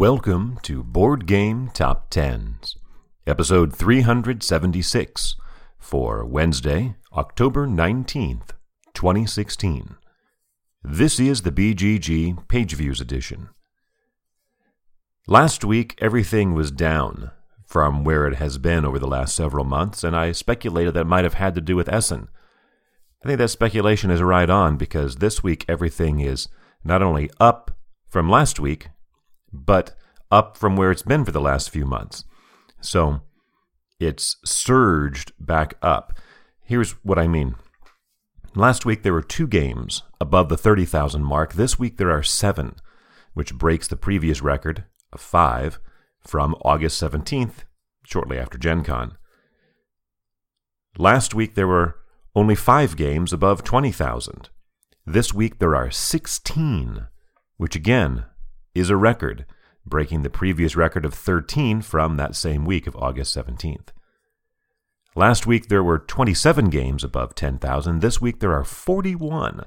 Welcome to Board Game Top Tens, episode 376 for Wednesday, October 19th, 2016. This is the BGG Page Views edition. Last week, everything was down from where it has been over the last several months, and I speculated that might have had to do with Essen. I think that speculation is right on because this week everything is not only up from last week, but up from where it's been for the last few months. So it's surged back up. Here's what I mean. Last week there were two games above the 30,000 mark. This week there are seven, which breaks the previous record of five from August 17th, shortly after Gen Con. Last week there were only five games above 20,000. This week there are 16, which again is a record, breaking the previous record of 13 from that same week of August 17th. Last week there were 27 games above 10,000. This week there are 41,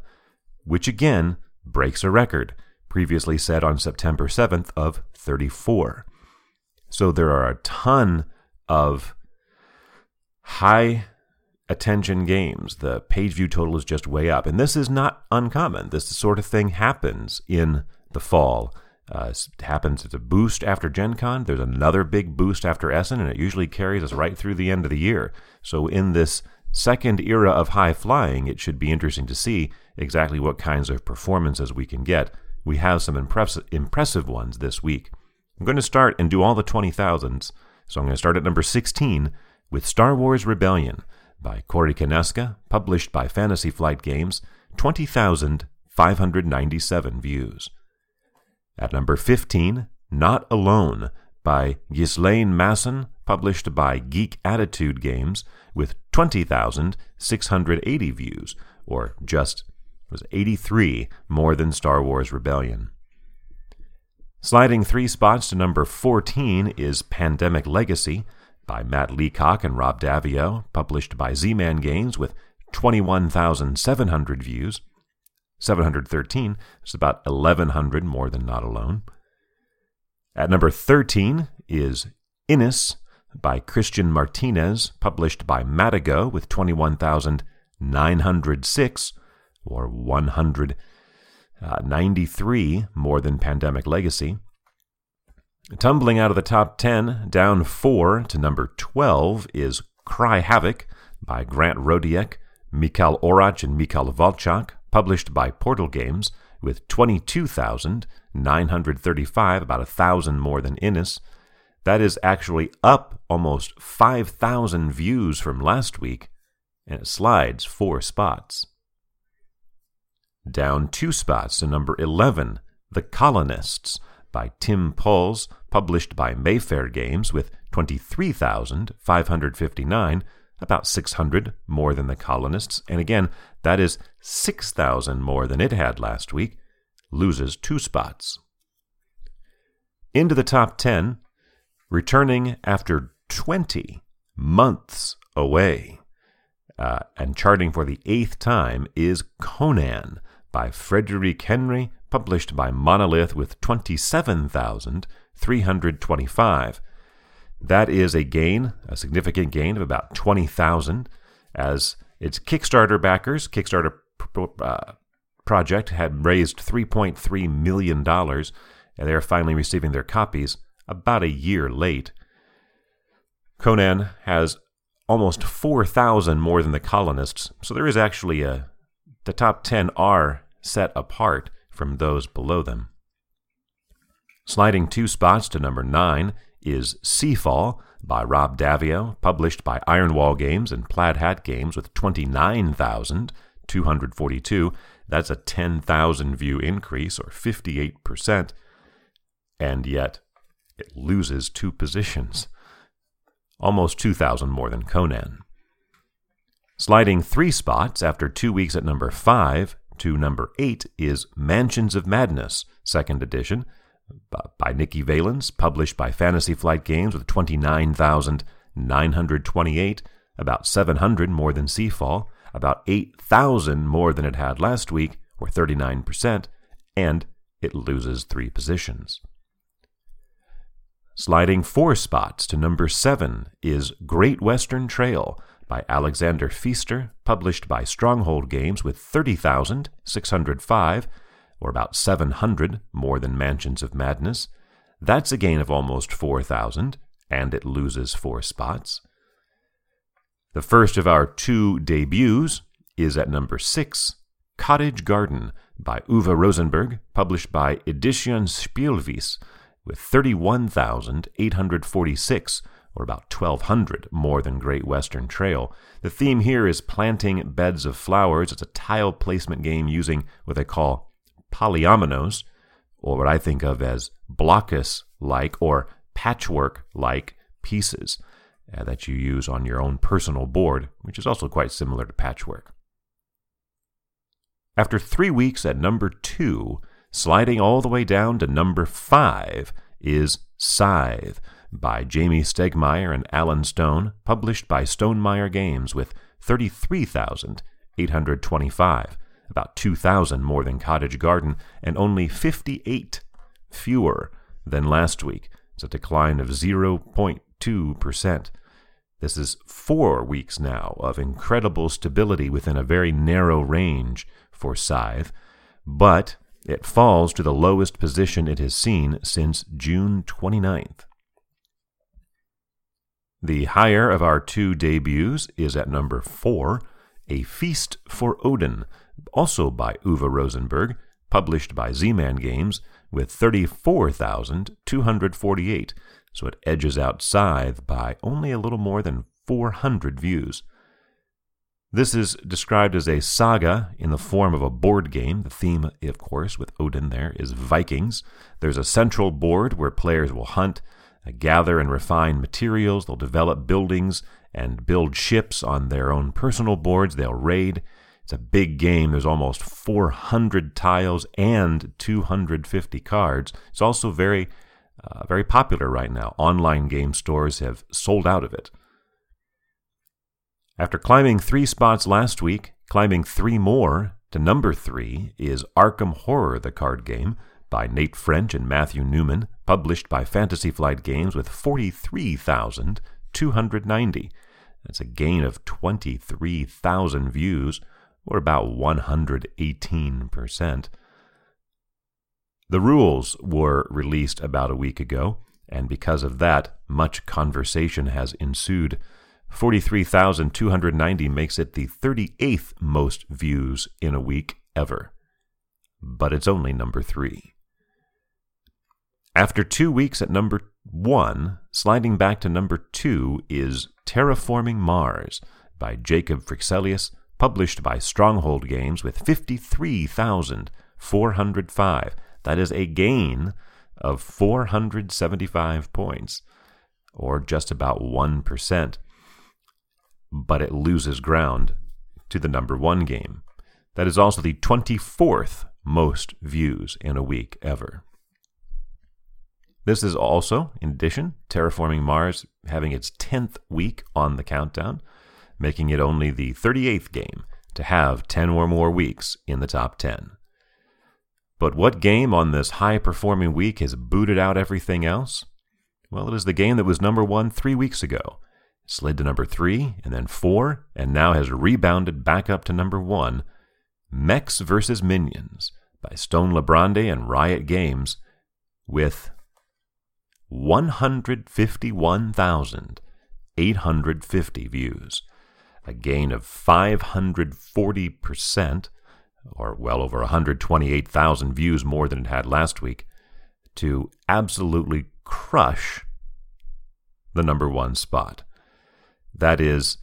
which again breaks a record previously set on September 7th of 34. So there are a ton of high attention games. The page view total is just way up. And this is not uncommon. This sort of thing happens in the fall uh, happens it's a boost after Gen Con. There's another big boost after Essen, and it usually carries us right through the end of the year. So, in this second era of high flying, it should be interesting to see exactly what kinds of performances we can get. We have some impressive, impressive ones this week. I'm going to start and do all the 20,000s. So, I'm going to start at number 16 with Star Wars Rebellion by Corey Konieczka, published by Fantasy Flight Games, 20,597 views. At number 15, Not Alone by Ghislain Masson, published by Geek Attitude Games, with 20,680 views, or just was 83 more than Star Wars Rebellion. Sliding three spots to number 14 is Pandemic Legacy by Matt Leacock and Rob Daviau, published by Z Man Games with 21,700 views. 713. is about 1,100 more than Not Alone. At number 13 is Inis by Christian Martinez, published by Matagot with 21,906, or 193 more than Pandemic Legacy. Tumbling out of the top 10, down 4 to number 12, is Cry Havoc by Grant Rodiek, Mikhail Oracz, and Mikhail Walczak, published by Portal Games, with 22,935, about a thousand more than Inis. That is actually up almost 5,000 views from last week, and it slides four spots. Down two spots to number 11, The Colonists, by Tim Puls, published by Mayfair Games, with 23,559, about 600 more than the colonists, and again, that is 6,000 more than it had last week, loses two spots. Into the top 10, returning after 20 months away, uh, and charting for the eighth time, is Conan by Frederick Henry, published by Monolith with 27,325. That is a gain, a significant gain of about 20,000 as its Kickstarter backers, Kickstarter uh, project had raised $3.3 million, and they are finally receiving their copies about a year late. Conan has almost 4,000 more than the colonists, so there is actually a. The top 10 are set apart from those below them. Sliding two spots to number 9 is Seafall by Rob Daviau, published by Ironwall Games and Plaid Hat Games with 29,242. That's a 10,000 view increase, or 58%. And yet, it loses two positions. Almost 2,000 more than Conan. Sliding three spots after two weeks at number 5 to number 8 is Mansions of Madness, second edition by Nikki Valens, published by Fantasy Flight Games with 29,928, about 700 more than Seafall, about 8,000 more than it had last week, or 39%, and it loses three positions. Sliding four spots to number seven is Great Western Trail by Alexander Pfister, published by Stronghold Games with 30,605, or about 700 more than Mansions of Madness. That's a gain of almost 4,000, and it loses four spots. The first of our two debuts is at number six, Cottage Garden by Uwe Rosenberg, published by Edition Spielwiese, with 31,846, or about 1,200 more than Great Western Trail. The theme here is planting beds of flowers. It's a tile placement game using what they call polyominoes, or what I think of as Blokus like or patchwork like pieces uh, that you use on your own personal board, which is also quite similar to patchwork. After three weeks at number two, sliding all the way down to number five is Scythe by Jamey Stegmaier and Alan Stone, published by Stonemaier Games with 33,825, about 2,000 more than Cottage Garden, and only 58 fewer than last week. It's a decline of 0.2%. This is four weeks now of incredible stability within a very narrow range for Scythe, but it falls to the lowest position it has seen since June 29th. The higher of our two debuts is at number four, A Feast for Odin, also by Uwe Rosenberg, published by Z Man Games, with 34,248, so it edges out Scythe by only a little more than 400 views. This is described as a saga in the form of a board game. The theme, of course, with Odin there is Vikings. There's a central board where players will hunt, gather and refine materials. They'll develop buildings and build ships on their own personal boards. They'll raid. It's a big game. There's almost 400 tiles and 250 cards. It's also very, uh, very popular right now. Online game stores have sold out of it. After climbing three spots last week, climbing three more to number three is Arkham Horror, the card game, by Nate French and Matthew Newman, published by Fantasy Flight Games with 43,290. That's a gain of 23,000 views, or about 118%. The rules were released about a week ago, and because of that, much conversation has ensued. 43,290 makes it the 38th most views in a week ever. But it's only number three. After two weeks at number one, sliding back to number two is Terraforming Mars by Jacob Fryxelius, published by Stronghold Games with 53,405. That is a gain of 475 points, or just about 1% but it loses ground to the number one game. That is also the 24th most views in a week ever. This is also, in addition, Terraforming Mars having its 10th week on the countdown, making it only the 38th game to have 10 or more weeks in the top 10. But what game on this high performing week has booted out everything else? Well, it is the game that was number one three weeks ago slid to number three, and then four, and now has rebounded back up to number one. Mechs vs. Minions by Stone Librande and Riot Games with 151,850 views, a gain of 540%, or well over 128,000 views more than it had last week, to absolutely crush the number one spot. That is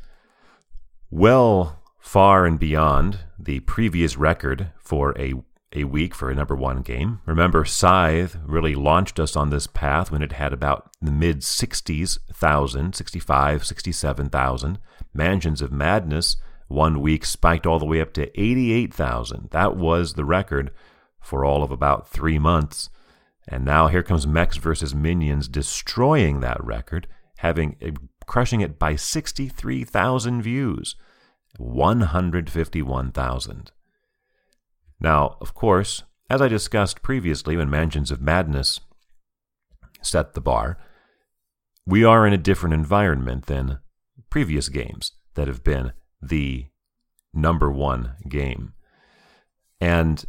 well far and beyond the previous record for a a week for a number one game. Remember, Scythe really launched us on this path when it had about the mid 60s thousand, 65, 67,000. Mansions of Madness one week spiked all the way up to 88,000. That was the record for all of about three months. And now here comes Mechs versus Minions destroying that record, having a crushing it by 63,000 views. 151,000. Now, of course, as I discussed previously when Mansions of Madness set the bar, we are in a different environment than previous games that have been the number one game. And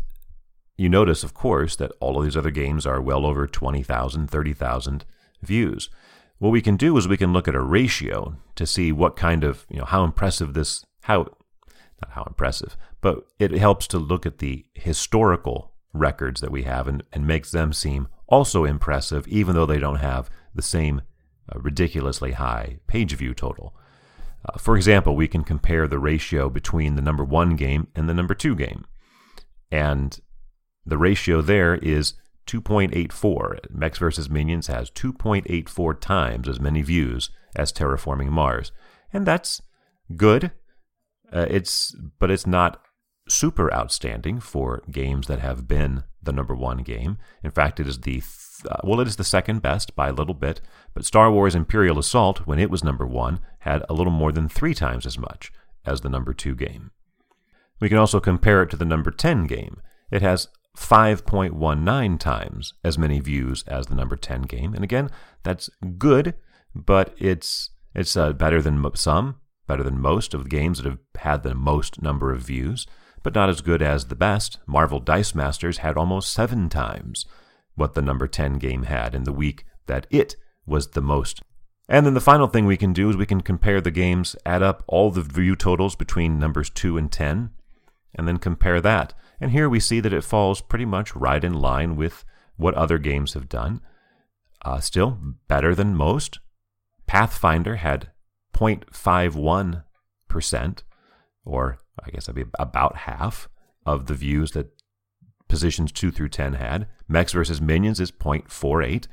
you notice, of course, that all of these other games are well over 20,000, 30,000 views. What we can do is we can look at a ratio to see what kind of, you know, how impressive this, how, not how impressive, but it helps to look at the historical records that we have and, and makes them seem also impressive, even though they don't have the same uh, ridiculously high page view total. Uh, for example, we can compare the ratio between the number one game and the number two game. And the ratio there is 2.84. Mechs vs. Minions has 2.84 times as many views as Terraforming Mars. And that's good. Uh, it's but it's not super outstanding for games that have been the number one game. In fact, it is the th- uh, well, it is the second best by a little bit. But Star Wars Imperial Assault, when it was number one, had a little more than three times as much as the number two game. We can also compare it to the number 10 game. It has 5.19 times as many views as the number 10 game. And again, that's good, but it's it's uh, better than some, better than most of the games that have had the most number of views, but not as good as the best. Marvel Dice Masters had almost seven times what the number 10 game had in the week that it was the most. And then the final thing we can do is we can compare the games, add up all the view totals between numbers 2 and 10, and then compare that. And here we see that it falls pretty much right in line with what other games have done. Uh, still better than most. Pathfinder had 0.51%, or I guess that'd be about half of the views that positions 2 through 10 had. Mechs versus Minions is 0.48,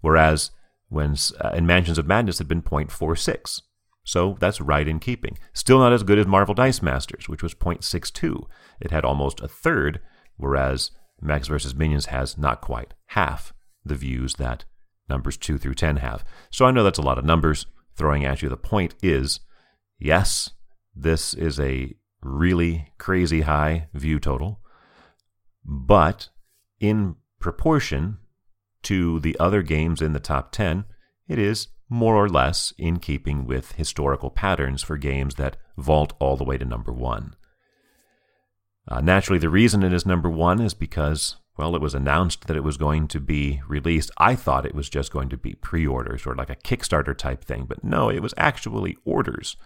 whereas when uh, in Mansions of Madness had been 0.46. So that's right in keeping. Still not as good as Marvel Dice Masters, which was 0.62. It had almost a third, whereas Mechs vs. Minions has not quite half the views that numbers 2 through 10 have. So I know that's a lot of numbers throwing at you. The point is yes, this is a really crazy high view total, but in proportion to the other games in the top 10, it is more or less in keeping with historical patterns for games that vault all the way to number one. Uh, naturally, the reason it is number one is because, well, it was announced that it was going to be released. I thought it was just going to be pre orders or like a Kickstarter type thing, but no, it was actually orders.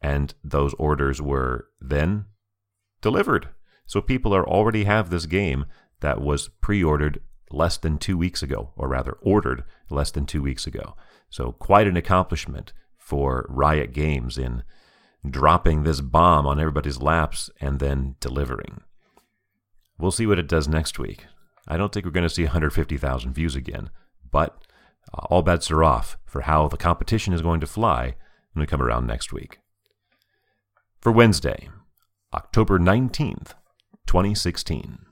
And those orders were then delivered. So people are already have this game that was pre ordered less than two weeks ago, or rather, ordered less than two weeks ago. So, quite an accomplishment for Riot Games in dropping this bomb on everybody's laps and then delivering. We'll see what it does next week. I don't think we're going to see 150,000 views again, but uh, all bets are off for how the competition is going to fly when we come around next week. For Wednesday, October 19th, 2016.